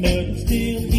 Hi,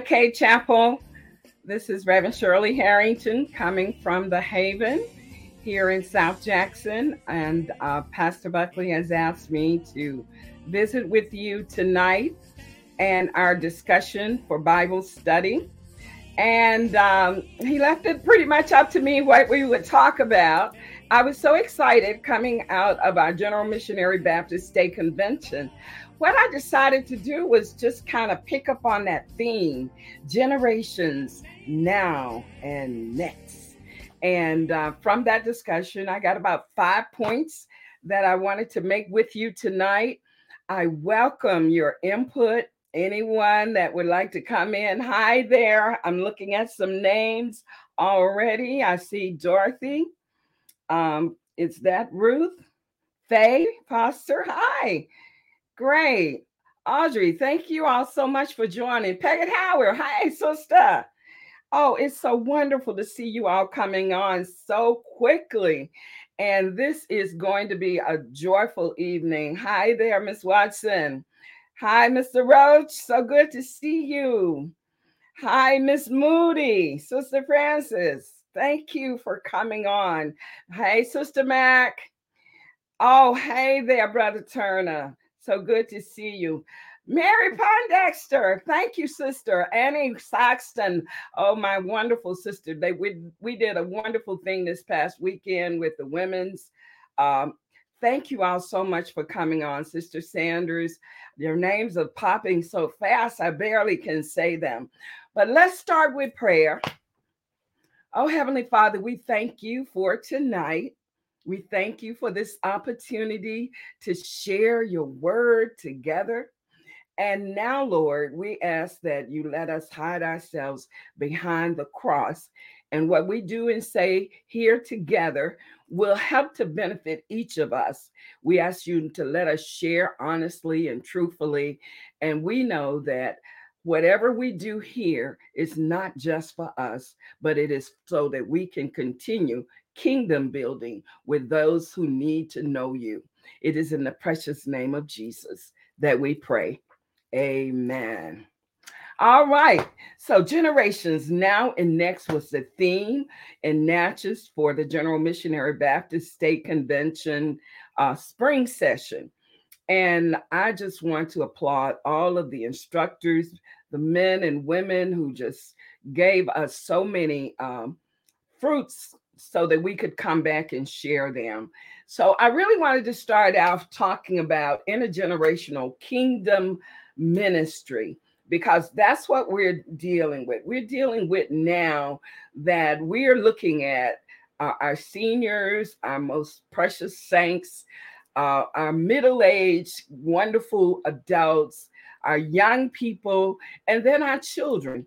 Cade Chapel. This is Reverend Shirley Harrington coming from the Haven here in South Jackson. And uh, Pastor Buckley has asked me to visit with you tonight and our discussion for Bible study. And um, he left it pretty much up to me what we would talk about. I was so excited coming out of our General Missionary Baptist State Convention what I decided to do was just kind of pick up on that theme generations now and next. And uh, from that discussion, I got about five points that I wanted to make with you tonight. I welcome your input. Anyone that would like to come in, hi there. I'm looking at some names already. I see Dorothy. Um, is that Ruth? Faye Foster? Hi. Great. Audrey, thank you all so much for joining. Peggy Howard, hi, sister. Oh, it's so wonderful to see you all coming on so quickly. And this is going to be a joyful evening. Hi there, Miss Watson. Hi, Mr. Roach. So good to see you. Hi, Miss Moody, Sister Francis. Thank you for coming on. Hey, Sister Mac. Oh, hey there, Brother Turner. So good to see you. Mary Pondexter, thank you, sister. Annie Saxton, oh my wonderful sister. They we we did a wonderful thing this past weekend with the women's. Um, thank you all so much for coming on, Sister Sanders. Your names are popping so fast, I barely can say them. But let's start with prayer. Oh, Heavenly Father, we thank you for tonight. We thank you for this opportunity to share your word together. And now, Lord, we ask that you let us hide ourselves behind the cross And what we do and say here together will help to benefit each of us. We ask you to let us share honestly and truthfully. And we know that whatever we do here is not just for us, but it is so that we can continue kingdom building with those who need to know you. It is in the precious name of Jesus that we pray. Amen. All right. So, generations now and next was the theme in Natchez for the General Missionary Baptist State Convention uh, spring session. And I just want to applaud all of the instructors, the men and women who just gave us so many um, fruits so that we could come back and share them. So I really wanted to start out talking about intergenerational kingdom ministry because that's what we're dealing with. We're dealing with now that we're looking at uh, our seniors, our most precious saints, uh, our middle aged, wonderful adults, our young people, and then our children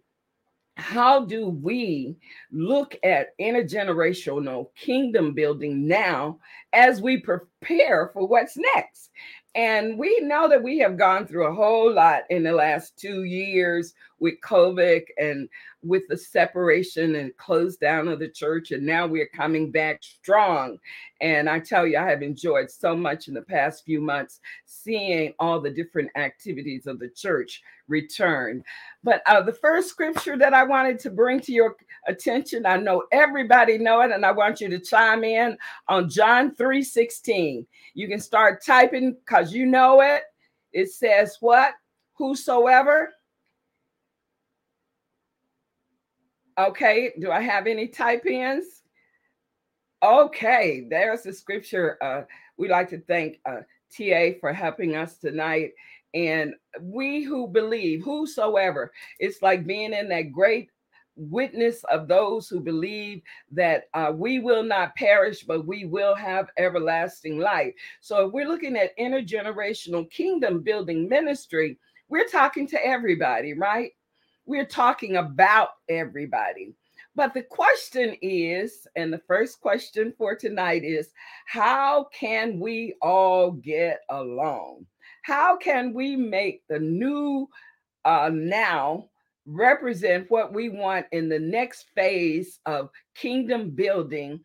how do we look at intergenerational kingdom building now as we prepare for what's next? And we know that we have gone through a whole lot in the last two years with COVID and with the separation and close down of the church. And now we're coming back strong. And I tell you, I have enjoyed so much in the past few months seeing all the different activities of the church return. But uh, the first scripture that I wanted to bring to your attention, I know everybody know it, and I want you to chime in on John 3 16. You can start typing because you know it. It says, What? Whosoever. Okay, do I have any type ins? Okay, there's the scripture. Uh, we like to thank uh, TA for helping us tonight. And we who believe, whosoever, it's like being in that great witness of those who believe that uh, we will not perish, but we will have everlasting life. So if we're looking at intergenerational kingdom building ministry, we're talking to everybody, right? We're talking about everybody. But the question is, and the first question for tonight is how can we all get along? How can we make the new uh, now represent what we want in the next phase of kingdom building?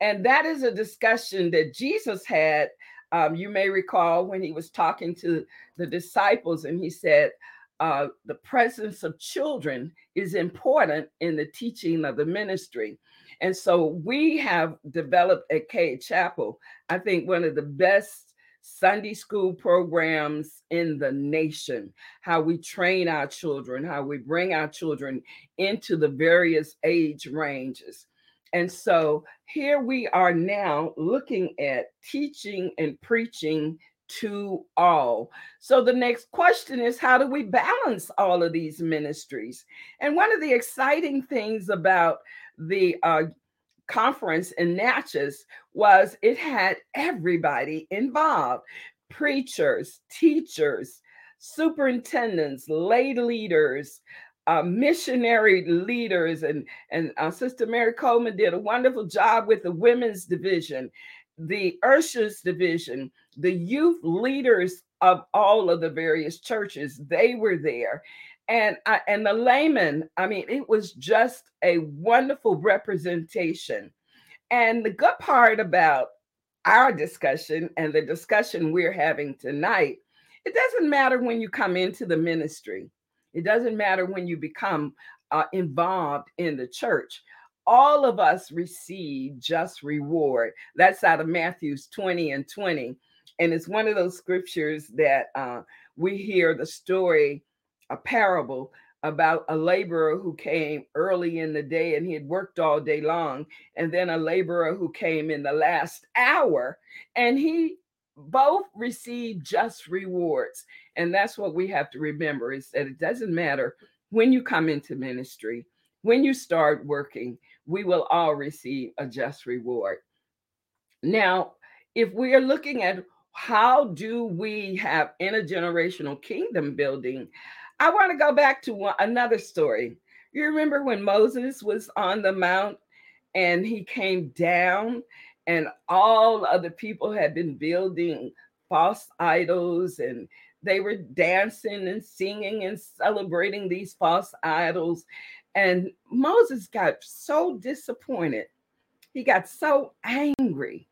And that is a discussion that Jesus had. Um, you may recall when he was talking to the disciples and he said, uh, the presence of children is important in the teaching of the ministry. And so we have developed at Cade Chapel, I think, one of the best Sunday school programs in the nation, how we train our children, how we bring our children into the various age ranges. And so here we are now looking at teaching and preaching to all. So the next question is how do we balance all of these ministries? And one of the exciting things about the uh, conference in Natchez was it had everybody involved preachers, teachers, superintendents, lay leaders, uh, missionary leaders, and and uh, Sister Mary Coleman did a wonderful job with the women's division, the Ushers division, the youth leaders of all of the various churches, they were there. And I, and the laymen, I mean, it was just a wonderful representation. And the good part about our discussion and the discussion we're having tonight, it doesn't matter when you come into the ministry. It doesn't matter when you become uh, involved in the church all of us receive just reward. That's out of Matthew's 20 and 20. And it's one of those scriptures that uh, we hear the story, a parable about a laborer who came early in the day and he had worked all day long, and then a laborer who came in the last hour and he both received just rewards. And that's what we have to remember is that it doesn't matter when you come into ministry, when you start working, we will all receive a just reward. Now, if we are looking at how do we have intergenerational kingdom building, I want to go back to one, another story. You remember when Moses was on the mount and he came down, and all of the people had been building false idols and they were dancing and singing and celebrating these false idols. And Moses got so disappointed. He got so angry.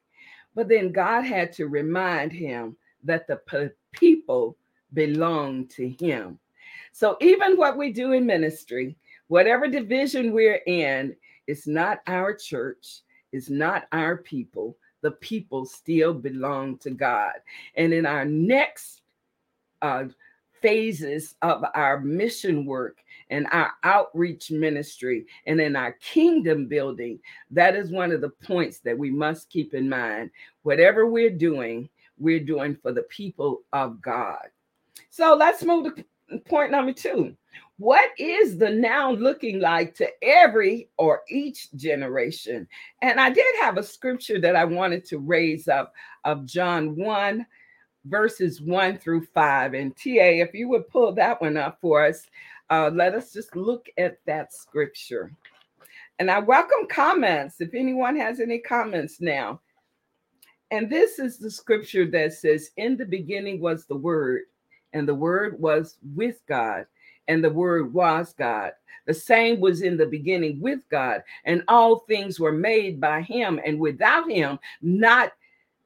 But then God had to remind him that the people belong to him. So even what we do in ministry, whatever division we're in, it's not our church, it's not our people. The people still belong to God. And in our next uh, phases of our mission work and our outreach ministry and in our kingdom building, that is one of the points that we must keep in mind. Whatever we're doing, we're doing for the people of God. So let's move to point number two. What is the now looking like to every or each generation? And I did have a scripture that I wanted to raise up of John 1 verses 1 through 5. And TA, if you would pull that one up for us, uh, let us just look at that scripture. And I welcome comments if anyone has any comments now. And this is the scripture that says, In the beginning was the Word, and the Word was with God, and the Word was God. The same was in the beginning with God, and all things were made by Him, and without Him, not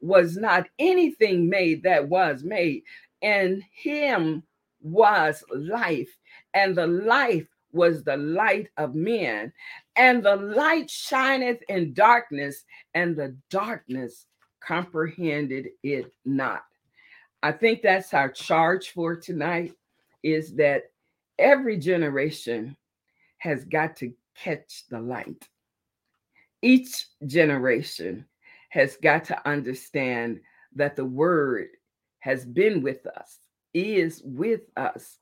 was not anything made that was made. And him was life, and the life was the light of men. And the light shineth in darkness, and the darkness comprehended it not. I think that's our charge for tonight is that every generation has got to catch the light. Each generation has got to understand that the word has been with us, is with us,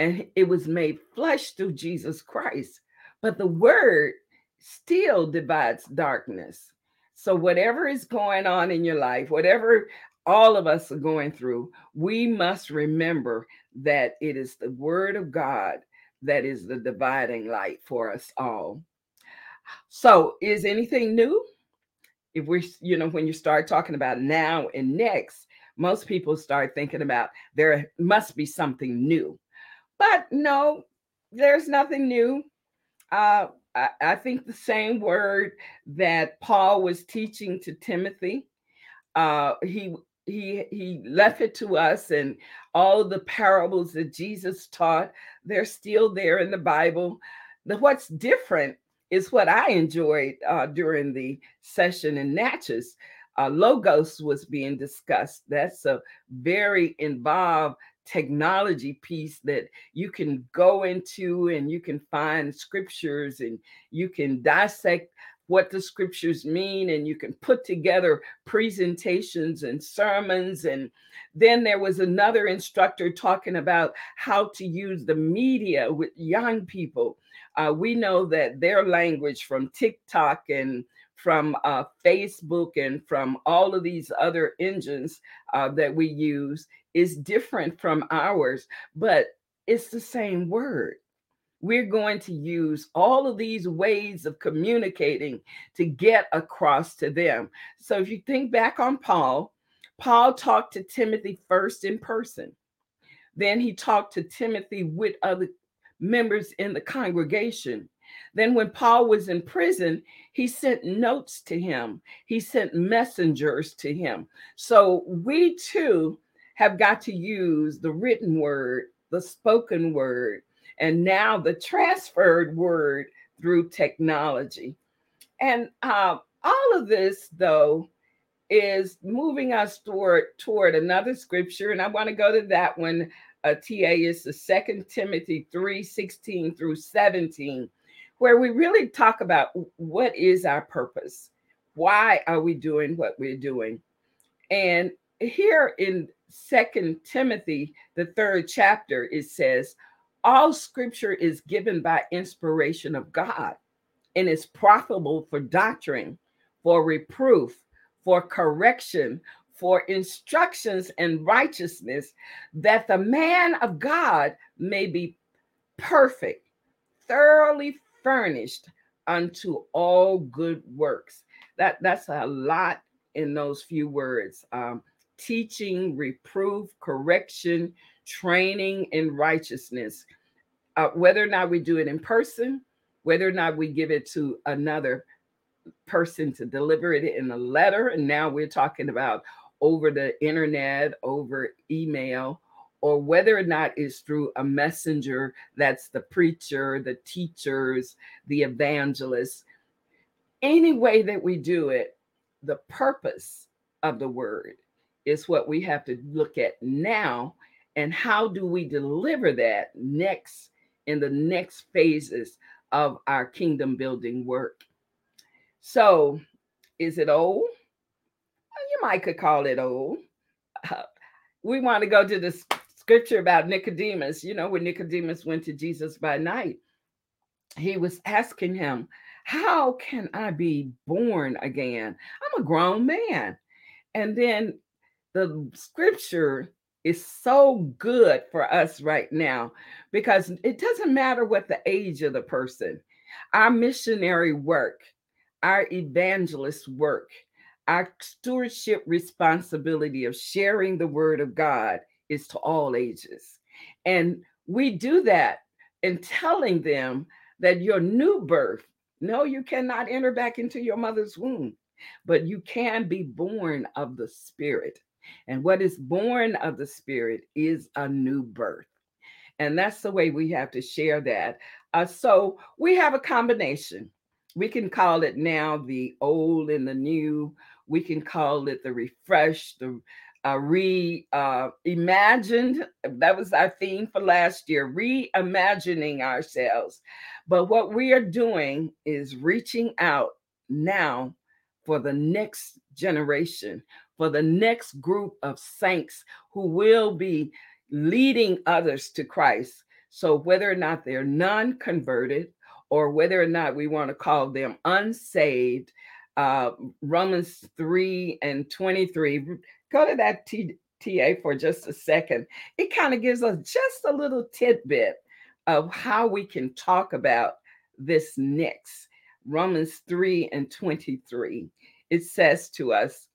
and it was made flesh through Jesus Christ. But the word still divides darkness. So, whatever is going on in your life, whatever all of us are going through, we must remember that it is the word of God that is the dividing light for us all. So, is anything new? if we you know when you start talking about now and next most people start thinking about there must be something new but no there's nothing new uh, I, think the same word that paul was teaching to timothy uh, he he he left it to us and all the parables that jesus taught they're still there in the bible the what's different is what I enjoyed uh, during the session in Natchez. Uh, Logos was being discussed. That's a very involved technology piece that you can go into and you can find scriptures and you can dissect what the scriptures mean and you can put together presentations and sermons. And then there was another instructor talking about how to use the media with young people. Uh, we know that their language from TikTok and from uh, Facebook and from all of these other engines uh, that we use is different from ours, but it's the same word. We're going to use all of these ways of communicating to get across to them. So if you think back on Paul, Paul talked to Timothy first in person. Then he talked to Timothy with other members in the congregation. Then, when Paul was in prison, he sent notes to him, he sent messengers to him. So, we too have got to use the written word, the spoken word, and now the transferred word through technology. And uh, all of this, though, is moving us toward toward another scripture, and I want to go to that one uh, TA is the Second Timothy 3 16 through 17, where we really talk about what is our purpose? Why are we doing what we're doing? And here in Second Timothy, the third chapter, it says, All scripture is given by inspiration of God and is profitable for doctrine, for reproof, for correction, for instructions in righteousness, that the man of God may be perfect, thoroughly furnished unto all good works. That that's a lot in those few words. Um, teaching, reproof, correction, training in righteousness. Uh, whether or not we do it in person, whether or not we give it to another person to deliver it in a letter, and now we're talking about over the internet, over email, or whether or not it's through a messenger that's the preacher, the teachers, the evangelists. Any way that we do it, the purpose of the word is what we have to look at now. And how do we deliver that next in the next phases of our kingdom building work? So, is it old? You might could call it old. Uh, we want to go to the scripture about Nicodemus. You know, when Nicodemus went to Jesus by night, he was asking him, How can I be born again? I'm a grown man. And then the scripture is so good for us right now because it doesn't matter what the age of the person. Our missionary work, our evangelist work, our stewardship responsibility of sharing the word of God is to all ages. And we do that in telling them that your new birth, no, you cannot enter back into your mother's womb, but you can be born of the Spirit. And what is born of the Spirit is a new birth. And that's the way we have to share that. Uh, so we have a combination. We can call it now the old and the new. We can call it the refresh, the uh, reimagined. Uh, that was our theme for last year, reimagining ourselves. But what we are doing is reaching out now for the next generation, for the next group of saints who will be leading others to Christ. So, whether or not they're non converted or whether or not we want to call them unsaved, uh, Romans 3 and 23 go to that T- TA for just a second. It kind of gives us just a little tidbit of how we can talk about this next. Romans 3 and 23. It says to us,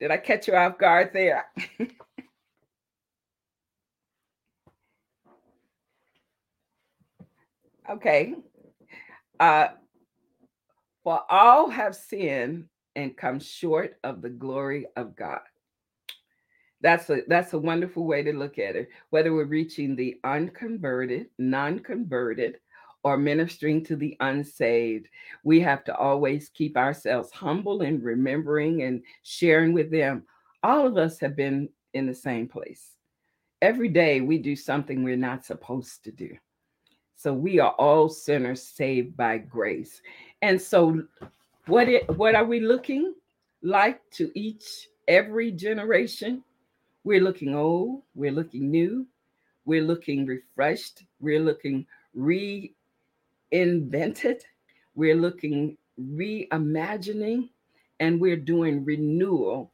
Did I catch you off guard there? okay. Uh, for all have sinned and come short of the glory of God. That's a that's a wonderful way to look at it. Whether we're reaching the unconverted, non-converted, or ministering to the unsaved, we have to always keep ourselves humble and remembering and sharing with them. All of us have been in the same place. Every day we do something we're not supposed to do. So we are all sinners saved by grace. And so what it what are we looking like to each every generation? We're looking old, we're looking new, we're looking refreshed, we're looking reinvented, we're looking reimagining, and we're doing renewal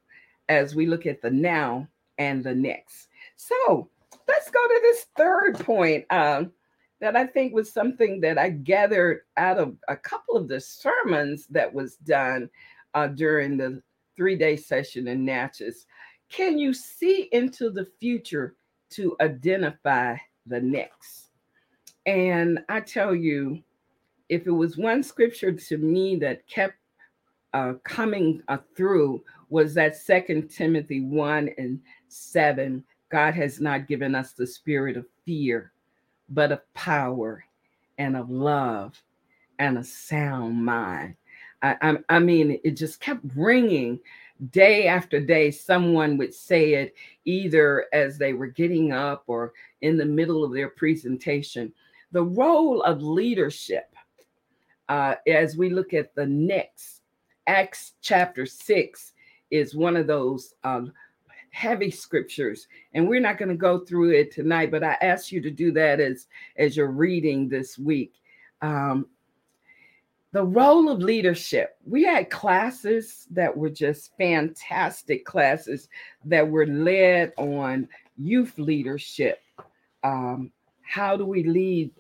as we look at the now and the next. So let's go to this third point. Um, that I think was something that I gathered out of a couple of the sermons that was done uh, during the three day session in Natchez. Can you see into the future to identify the next? And I tell you, if it was one scripture to me that kept uh, coming uh, through was that second timothy 1 and 7 god has not given us the spirit of fear but of power and of love and a sound mind. I, I, I, mean, it just kept ringing day after day. Someone would say it either as they were getting up or in the middle of their presentation. The role of leadership, uh, as we look at the next, Acts chapter 6 is one of those um, heavy scriptures and we're not going to go through it tonight but i ask you to do that as as you're reading this week um, the role of leadership we had classes that were just fantastic classes that were led on youth leadership um, how do we lead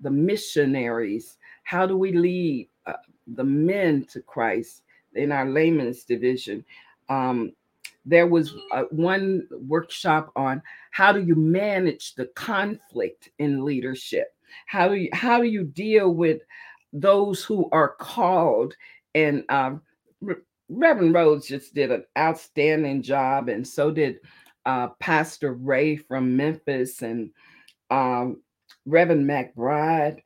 the missionaries? How do we lead uh, the men to Christ in our layman's division? Um, there was uh, one workshop on how do you manage the conflict in leadership? How do you how do you deal with those who are called? And um, Re- reverend rhodes just did an outstanding job and so did uh, pastor ray from memphis and um, reverend mcbride.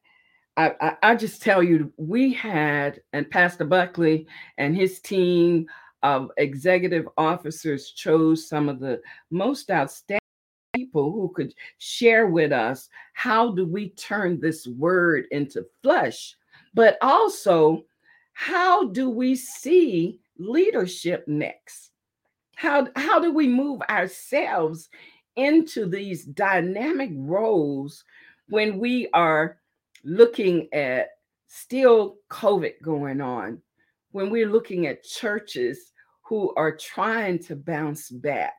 I, I, I just tell you we had and pastor buckley and his team of executive officers chose some of the most outstanding people who could share with us how do we turn this word into flesh but also how do we see leadership next? How how do we move ourselves into these dynamic roles when we are looking at still covid going on when we're looking at churches who are trying to bounce back,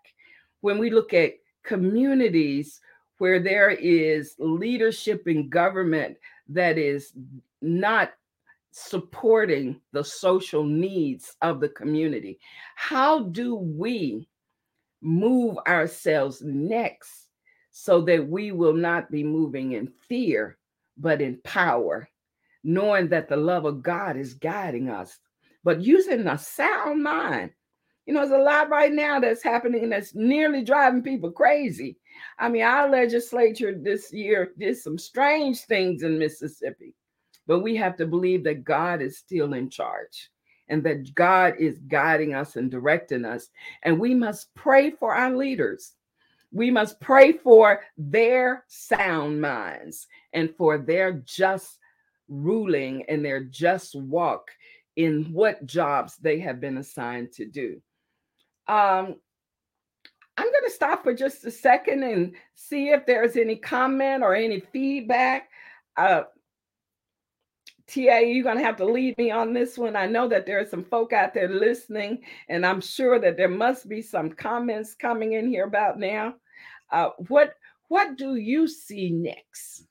when we look at communities where there is leadership in government that is not supporting the social needs of the community, how do we move ourselves next so that we will not be moving in fear, but in power, knowing that the love of God is guiding us but using a sound mind. You know, there's a lot right now that's happening that's nearly driving people crazy. I mean, our legislature this year did some strange things in Mississippi, but we have to believe that God is still in charge and that God is guiding us and directing us. And we must pray for our leaders. We must pray for their sound minds and for their just ruling and their just walk in what jobs they have been assigned to do. Um, I'm going to stop for just a second and see if there's any comment or any feedback. Uh, TA, you're going to have to lead me on this one. I know that there are some folk out there listening, and I'm sure that there must be some comments coming in here about now. Uh, what what do you see next?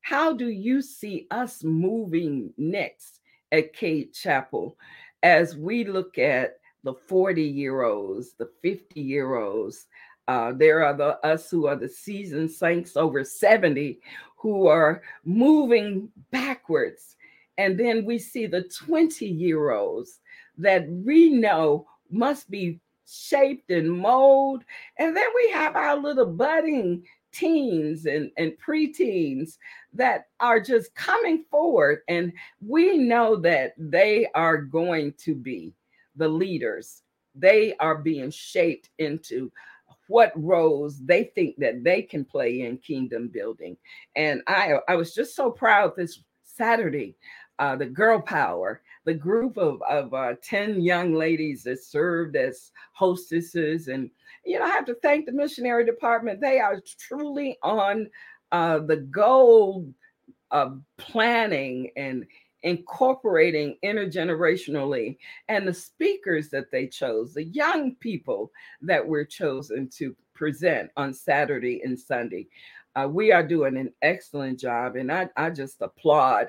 How do you see us moving next? At Cade Chapel as we look at the 40 year olds, the 50 year olds. Uh, there are the us who are the seasoned saints over 70 who are moving backwards. And then we see the 20 year olds that we know must be shaped and molded. And then we have our little budding teens and, and preteens that are just coming forward. And we know that they are going to be the leaders. They are being shaped into what roles they think that they can play in kingdom building. And I, I was just so proud this Saturday, uh, the Girl Power, the group of, of uh, 10 young ladies that served as hostesses and you know, I have to thank the missionary department. They are truly on uh, the goal of planning and incorporating intergenerationally and the speakers that they chose, the young people that were chosen to present on Saturday and Sunday. Uh, we are doing an excellent job, and I, I just applaud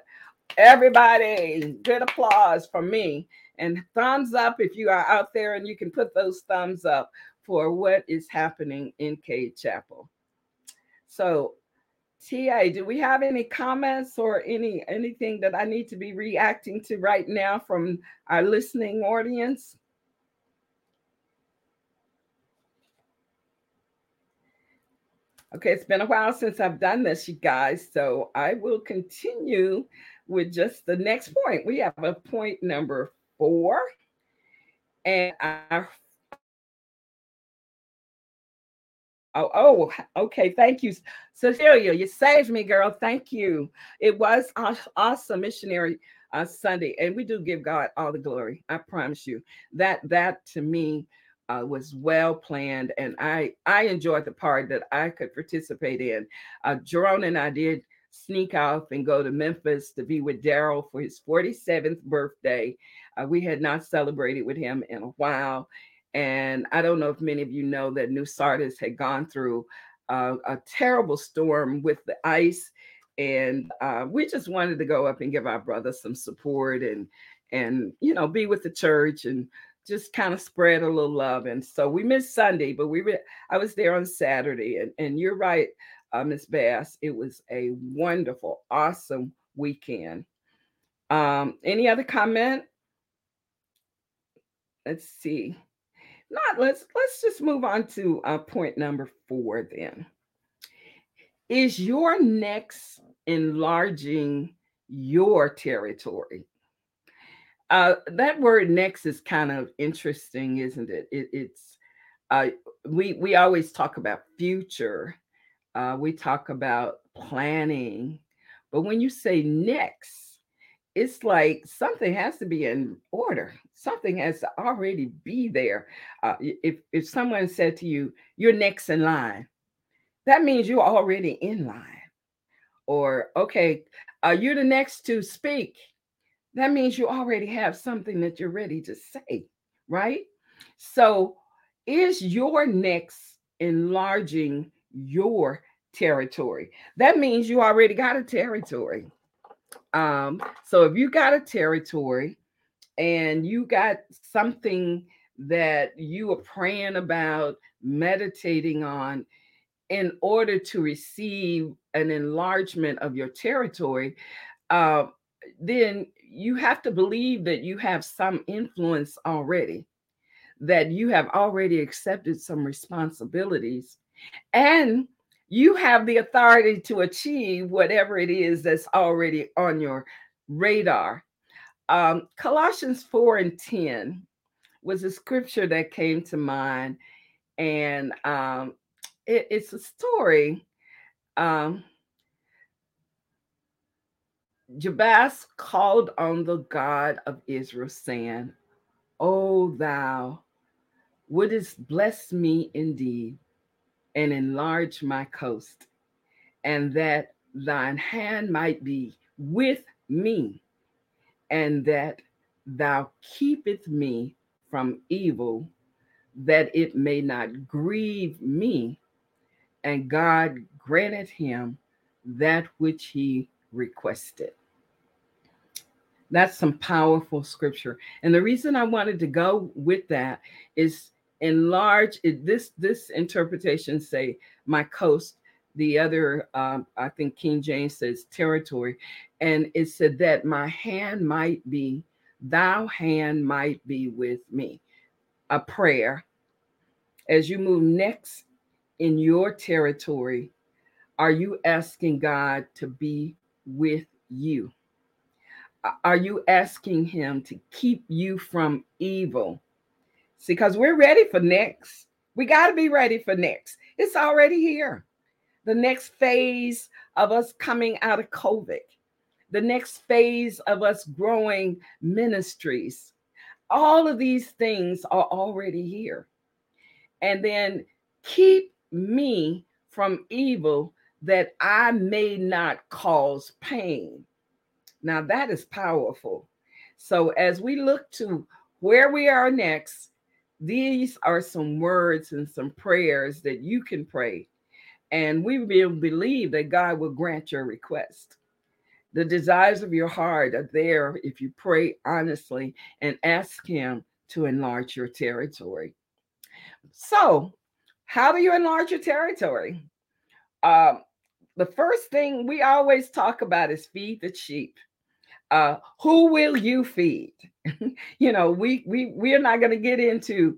everybody. Good applause from me. And thumbs up if you are out there and you can put those thumbs up for what is happening in Cade Chapel. So, TA, do we have any comments or any anything that I need to be reacting to right now from our listening audience? Okay, it's been a while since I've done this, you guys. So I will continue with just the next point. We have a point number four. And our Oh, oh, okay. Thank you, Cecilia. You saved me, girl. Thank you. It was awesome missionary uh, Sunday, and we do give God all the glory. I promise you that that to me uh, was well planned, and I I enjoyed the part that I could participate in. Uh, Jerome and I did sneak off and go to Memphis to be with Daryl for his 47th birthday. Uh, we had not celebrated with him in a while, and I don't know if many of you know that New Sardis had gone through uh, a terrible storm with the ice, and uh, we just wanted to go up and give our brother some support and and you know be with the church and just kind of spread a little love. And so we missed Sunday, but we I was there on Saturday, and and you're right, uh, Miss Bass. It was a wonderful, awesome weekend. Um, any other comment? Let's see. Not let's let's just move on to uh, point number four then. Is your next enlarging your territory? Uh, that word next is kind of interesting, isn't it? it it's uh, we we always talk about future, uh, we talk about planning, but when you say next, it's like something has to be in order. Something has to already be there. Uh, if if someone said to you, "You're next in line," that means you're already in line. Or okay, uh, you're the next to speak. That means you already have something that you're ready to say, right? So, is your next enlarging your territory? That means you already got a territory. Um, so if you got a territory and you got something that you are praying about, meditating on, in order to receive an enlargement of your territory, uh, then you have to believe that you have some influence already, that you have already accepted some responsibilities, and you have the authority to achieve whatever it is that's already on your radar. Um, Colossians 4 and 10 was a scripture that came to mind, and um, it, it's a story. Um, Jabez called on the God of Israel, saying, O thou wouldst bless me indeed and enlarge my coast, and that thine hand might be with me, and that thou keepeth me from evil, that it may not grieve me. And God granted him that which he requested. That's some powerful scripture. And the reason I wanted to go with that is enlarge it, this this interpretation say my coast the other um, i think king james says territory and it said that my hand might be thou hand might be with me. A prayer. As you move next in your territory are you asking god to be with you? Are you asking him to keep you from evil See, because we're ready for next. We got to be ready for next. It's already here. The next phase of us coming out of COVID, the next phase of us growing ministries. All of these things are already here. And then keep me from evil that I may not cause pain. Now that is powerful. So as we look to where we are next, these are some words and some prayers that you can pray. And we will believe that God will grant your request. The desires of your heart are there if you pray honestly and ask Him to enlarge your territory. So, how do you enlarge your territory? Um, the first thing we always talk about is feed the sheep. Uh, who will you feed? you know, we we we are not going to get into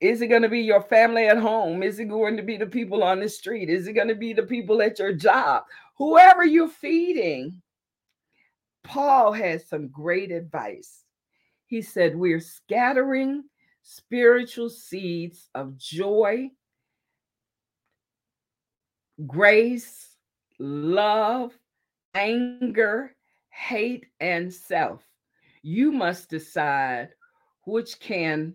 is it going to be your family at home? Is it going to be the people on the street? Is it going to be the people at your job? Whoever you're feeding. Paul has some great advice. He said, We're scattering spiritual seeds of joy, grace, love, anger, hate, and self. You must decide which can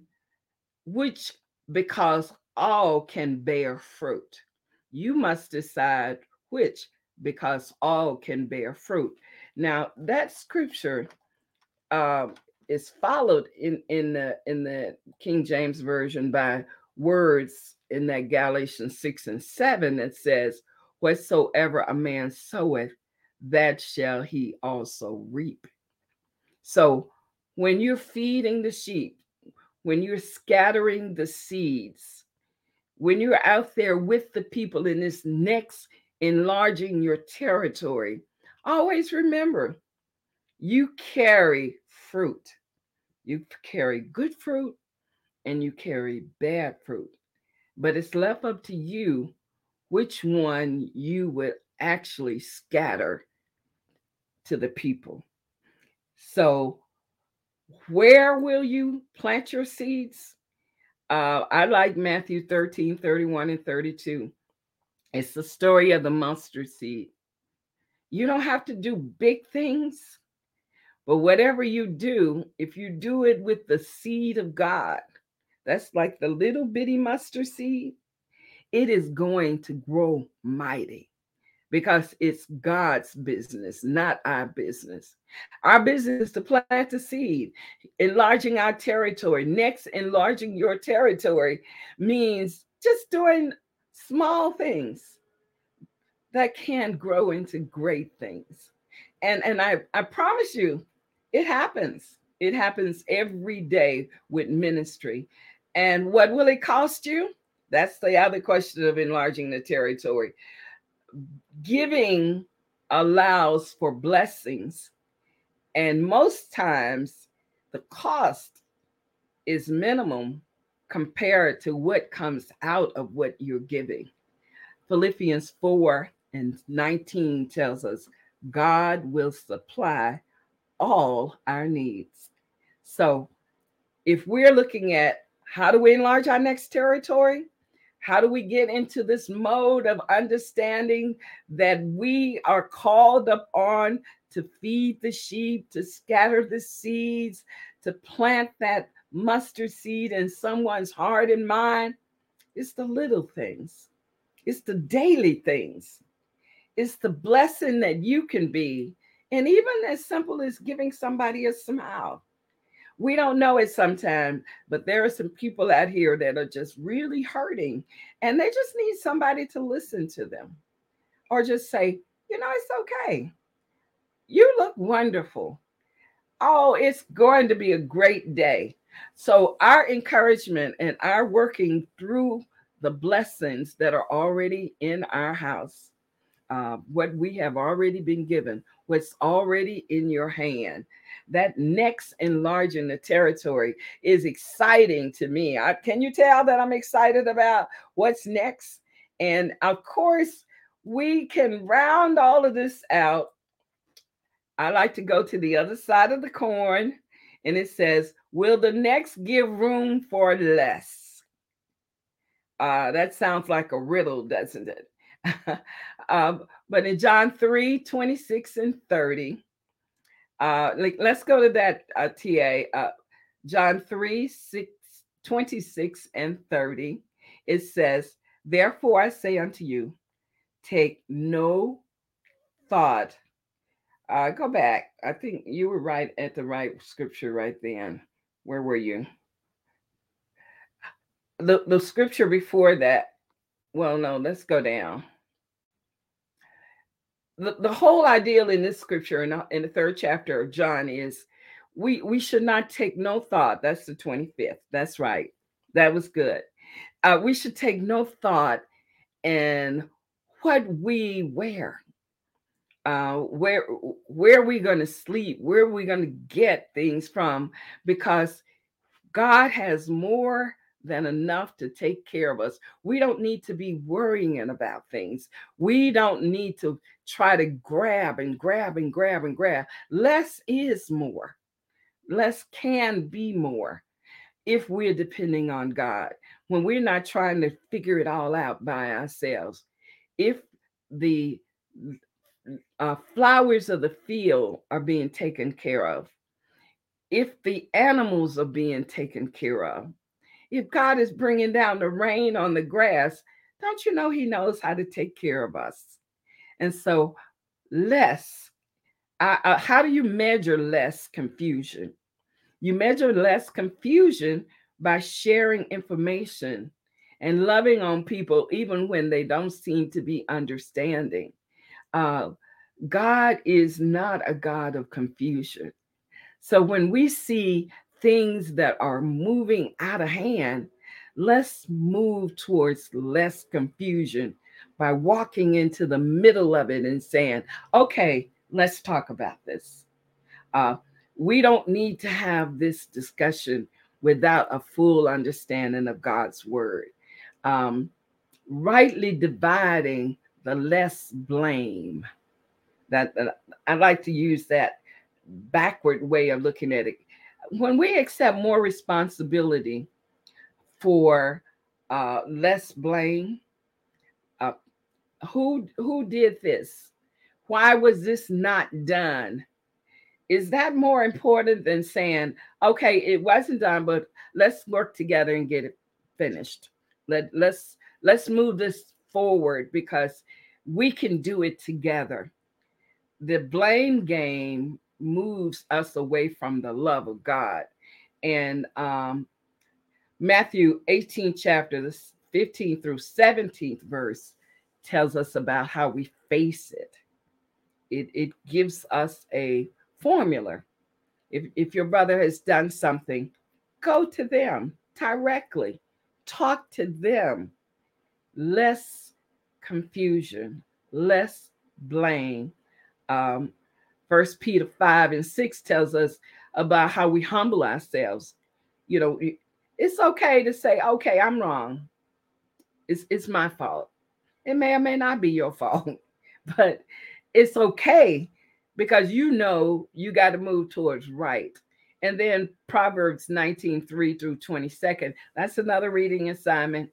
which because all can bear fruit. You must decide which because all can bear fruit. Now that scripture uh, is followed in in the in the king james version by words in that Galatians 6 and 7 that says, Whatsoever a man soweth, that shall he also reap. So when you're feeding the sheep, when you're scattering the seeds, when you're out there with the people in this next enlarging your territory, always remember you carry fruit. You carry good fruit and you carry bad fruit. But it's left up to you which one you would actually scatter to the people. So, where will you plant your seeds? Uh, I like Matthew 13, 31, and 32. It's the story of the mustard seed. You don't have to do big things, but whatever you do, if you do it with the seed of God, that's like the little bitty mustard seed, it is going to grow mighty because it's God's business, not our business. Our business is to plant the seed, enlarging our territory. Next, enlarging your territory means just doing small things that can grow into great things. And and I I promise you it happens. It happens every day with ministry. And what will it cost you? That's the other question of enlarging the territory. Giving allows for blessings, and most times the cost is minimum compared to what comes out of what you're giving. Philippians 4 and 19 tells us God will supply all our needs. So if we're looking at how do we enlarge our next territory? How do we get into this mode of understanding that we are called upon to feed the sheep, to scatter the seeds, to plant that mustard seed in someone's heart and mind? It's the little things, it's the daily things, it's the blessing that you can be. And even as simple as giving somebody a smile we don't know it sometimes, but there are some people out here that are just really hurting and they just need somebody to listen to them or just say, you know, it's okay. You look wonderful. Oh, it's going to be a great day. So, our encouragement and our working through the blessings that are already in our house, uh, what we have already been given, what's already in your hand, that next enlarging the territory is exciting to me. I, can you tell that I'm excited about what's next? And of course, we can round all of this out. I like to go to the other side of the corn, and it says, Will the next give room for less? Uh, that sounds like a riddle, doesn't it? um, but in John 3 26 and 30, uh, like, let's go to that uh, TA. Uh, John 3 6, 26 and 30. It says, Therefore I say unto you, take no thought. Uh, go back. I think you were right at the right scripture right then. Where were you? The, the scripture before that. Well, no, let's go down the, the whole ideal in this scripture in the, in the third chapter of John is we we should not take no thought. That's the 25th. That's right. That was good. Uh, we should take no thought in what we wear. Uh, where where are we going to sleep? Where are we going to get things from? Because God has more than enough to take care of us. We don't need to be worrying about things. We don't need to try to grab and grab and grab and grab. Less is more. Less can be more if we're depending on God. When we're not trying to figure it all out by ourselves. If the uh, flowers of the field are being taken care of, if the animals are being taken care of, if God is bringing down the rain on the grass, don't you know He knows how to take care of us? And so, less, uh, how do you measure less confusion? You measure less confusion by sharing information and loving on people even when they don't seem to be understanding. Uh, God is not a God of confusion. So when we see things that are moving out of hand, let's move towards less confusion by walking into the middle of it and saying, okay, let's talk about this. Uh, we don't need to have this discussion without a full understanding of God's word. Um, rightly dividing the less blame. That, that I like to use that backward way of looking at it. When we accept more responsibility for uh, less blame, uh, who who did this? Why was this not done? Is that more important than saying, okay, it wasn't done, but let's work together and get it finished. Let let's let's move this forward because we can do it together. The blame game moves us away from the love of God. And um, Matthew 18 chapter, 15 through 17th verse tells us about how we face it. It, it gives us a formula. If, if your brother has done something, go to them directly, talk to them. Less confusion, less blame. Um, First Peter 5 and 6 tells us about how we humble ourselves. You know, it's okay to say, okay, I'm wrong. It's it's my fault. It may or may not be your fault, but it's okay because you know you got to move towards right. And then Proverbs 19, 3 through 22nd. That's another reading assignment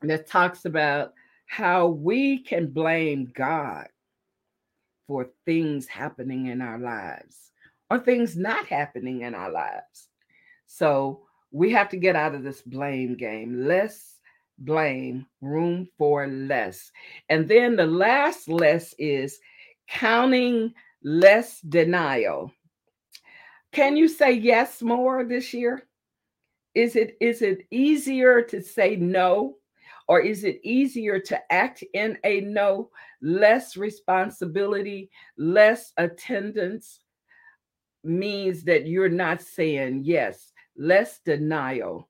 that talks about how we can blame God for things happening in our lives or things not happening in our lives. So we have to get out of this blame game. Less blame, room for less. And then the last less is counting less denial. Can you say yes more this year? Is it is it easier to say no or is it easier to act in a no, less responsibility, less attendance means that you're not saying yes, less denial.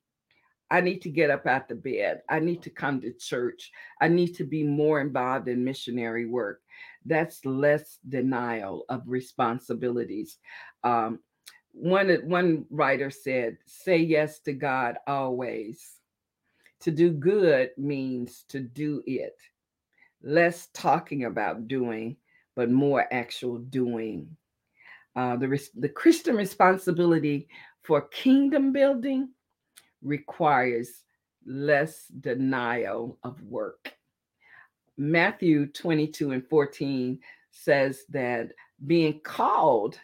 I need to get up out the bed. I need to come to church. I need to be more involved in missionary work. That's less denial of responsibilities. Um, one one writer said, "Say yes to God always." To do good means to do it. Less talking about doing, but more actual doing. Uh, the, the Christian responsibility for kingdom building requires less denial of work. Matthew 22 and 14 says that being called,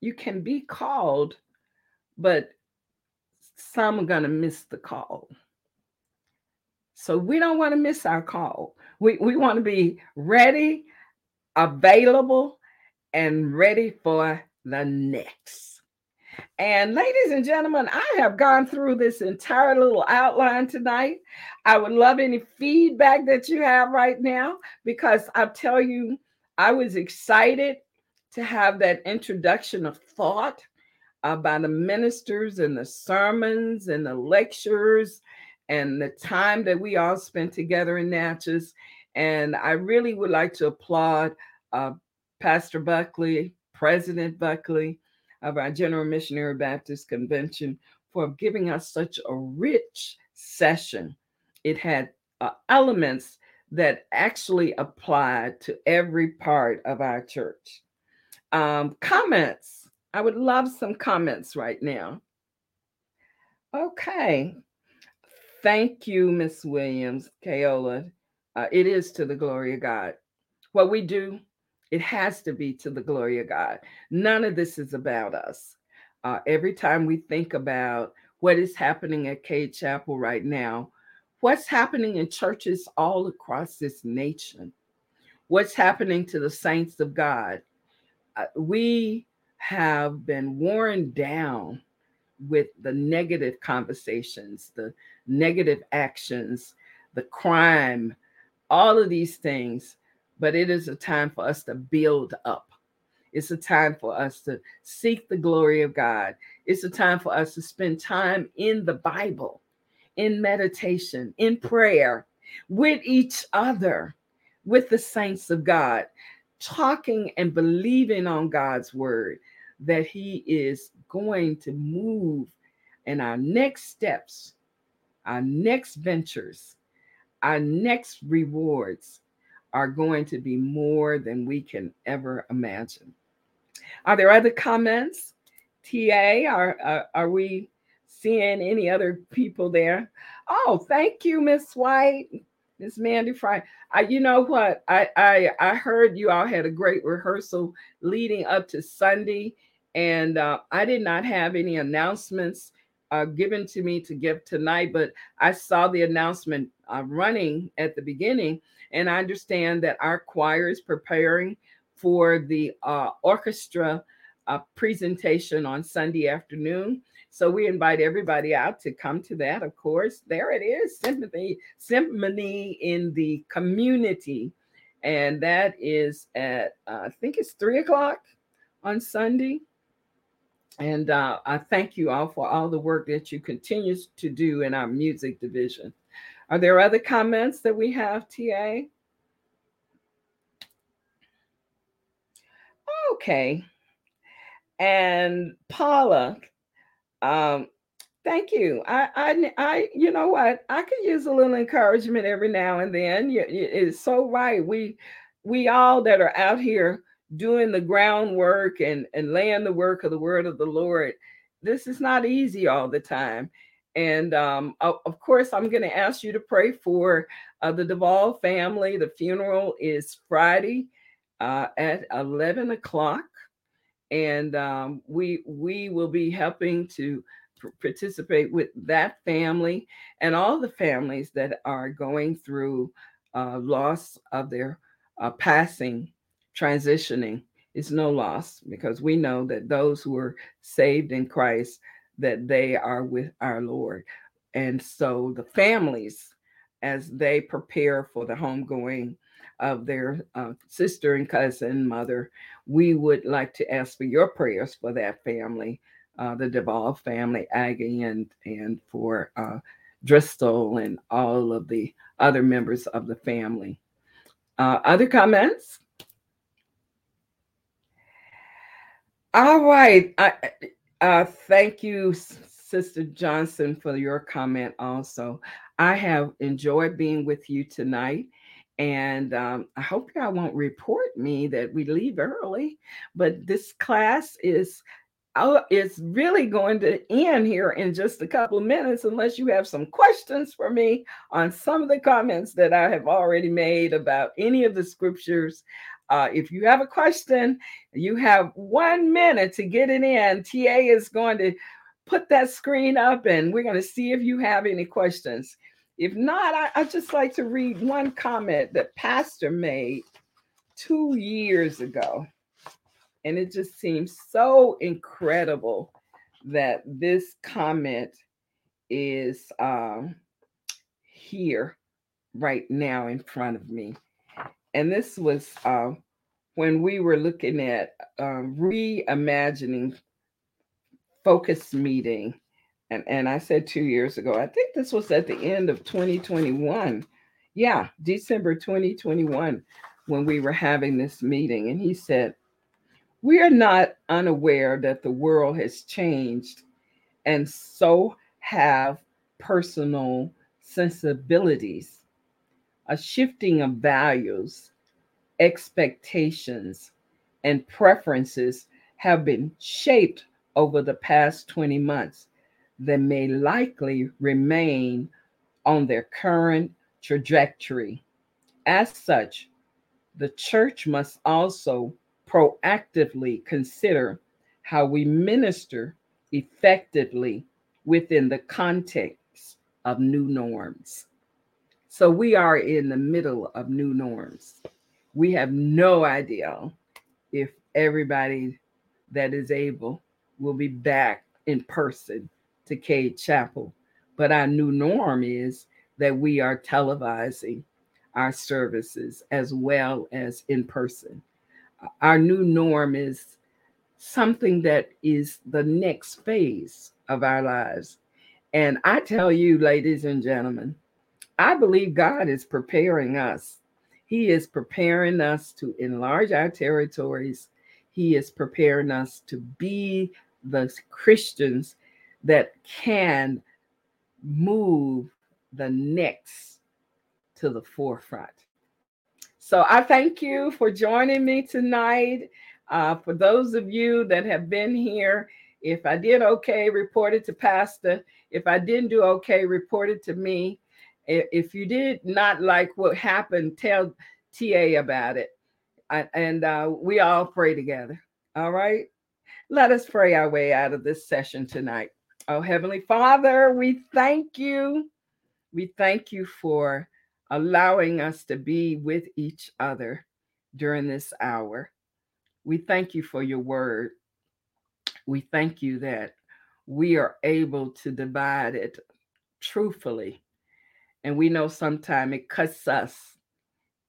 you can be called, but some are going to miss the call. So we don't want to miss our call. We, we want to be ready, available, and ready for the next. And ladies and gentlemen, I have gone through this entire little outline tonight. I would love any feedback that you have right now because I'll tell you, I was excited to have that introduction of thought about the ministers and the sermons and the lectures and the time that we all spent together in Natchez. And I really would like to applaud uh, Pastor Buckley, President Buckley of our General Missionary Baptist Convention for giving us such a rich session. It had uh, elements that actually applied to every part of our church. Um, comments. I would love some comments right now. Okay. Thank you, Miss Williams, Kaola. Uh, it is to the glory of God. What we do, it has to be to the glory of God. None of this is about us. Uh, every time we think about what is happening at Cade Chapel right now, what's happening in churches all across this nation, what's happening to the saints of God, uh, we have been worn down with the negative conversations, the negative actions, the crime, all of these things. But it is a time for us to build up. It's a time for us to seek the glory of God. It's a time for us to spend time in the Bible, in meditation, in prayer, with each other, with the saints of God, talking and believing on God's word that He is going to move in our next steps, our next ventures, our next rewards are going to be more than we can ever imagine. Are there other comments? TA, are, are, are we seeing any other people there? Oh, thank you, Miss White, Miss Mandy Fry. I, you know what? I, I I heard you all had a great rehearsal leading up to Sunday, and uh, I did not have any announcements uh, given to me to give tonight, but I saw the announcement uh, running at the beginning, and I understand that our choir is preparing for the uh, orchestra uh, presentation on Sunday afternoon. So we invite everybody out to come to that. Of course, there it is, symphony, symphony in the community, and that is at uh, I think it's three o'clock on Sunday. And uh, I thank you all for all the work that you continue to do in our music division. Are there other comments that we have, TA? Okay. And Paula, um, thank you. I, I, I, you know what? I could use a little encouragement every now and then. It's so right. We, we all that are out here doing the groundwork and and laying the work of the word of the Lord. This is not easy all the time. And um, of course, I'm going to ask you to pray for uh, the Duvall family. The funeral is Friday uh, at 11 o'clock and um, we we will be helping to participate with that family and all the families that are going through uh, loss of their uh, passing, transitioning is no loss because we know that those who are saved in Christ that they are with our Lord, and so the families as they prepare for the homegoing of their uh, sister and cousin, mother, we would like to ask for your prayers for that family, uh, the Duvall family, Aggie, and and for uh, and all of the other members of the family. Uh, other comments? All right. I, uh, thank you, Sister Johnson, for your comment also. I have enjoyed being with you tonight. And um, I hope y'all won't report me that we leave early, but this class is oh, it's really going to end here in just a couple of minutes unless you have some questions for me on some of the comments that I have already made about any of the scriptures. Uh, if you have a question, you have one minute to get it in. TA is going to put that screen up and we're going to see if you have any questions. If not, I, I just like to read one comment that Pastor made two years ago. And it just seems so incredible that this comment is um, here right now in front of me. And this was uh, when we were looking at uh, reimagining focus meeting and and I said two years ago. I think this was at the end of 2021. Yeah, December 2021 when we were having this meeting, and he said, "We are not unaware that the world has changed, and so have personal sensibilities, a shifting of values, expectations, and preferences." have been shaped over the past 20 months that may likely remain on their current trajectory. As such, the church must also proactively consider how we minister effectively within the context of new norms. So we are in the middle of new norms. We have no idea if everybody that is able will be back in person to Cade Chapel, but our new norm is that we are televising our services as well as in person. Our new norm is something that is the next phase of our lives. And I tell you, ladies and gentlemen, I believe God is preparing us. He is preparing us to enlarge our territories. He is preparing us to be the Christians that can move the next to the forefront. So I thank you for joining me tonight. Uh, for those of you that have been here, if I did okay, report it to Pastor. If I didn't do okay, report it to me. If you did not like what happened, tell TA about it. and uh, we all pray together. All right. Let us pray our way out of this session tonight. Oh, Heavenly Father, we thank you. We thank you for allowing us to be with each other during this hour. We thank you for your word. We thank you that we are able to divide it truthfully. And we know sometimes it cuts us,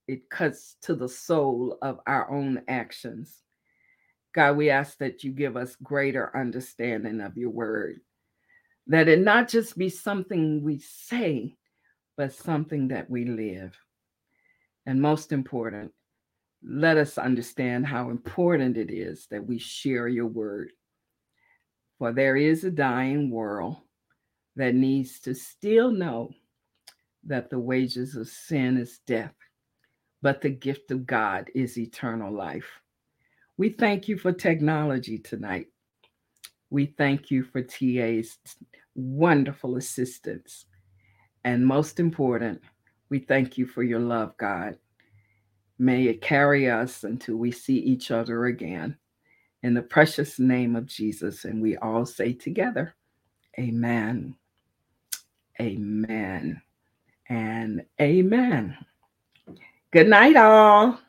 it cuts to the soul of our own actions. God, we ask that you give us greater understanding of your word that it not just be something we say, but something that we live. And most important, let us understand how important it is that we share your word. For there is a dying world that needs to still know that the wages of sin is death, but the gift of God is eternal life. We thank you for technology tonight. We thank you for TA's wonderful assistance. And most important, we thank you for your love, God. May it carry us until we see each other again. In the precious name of Jesus. And we all say together, Amen, Amen, and Amen. Good night, all.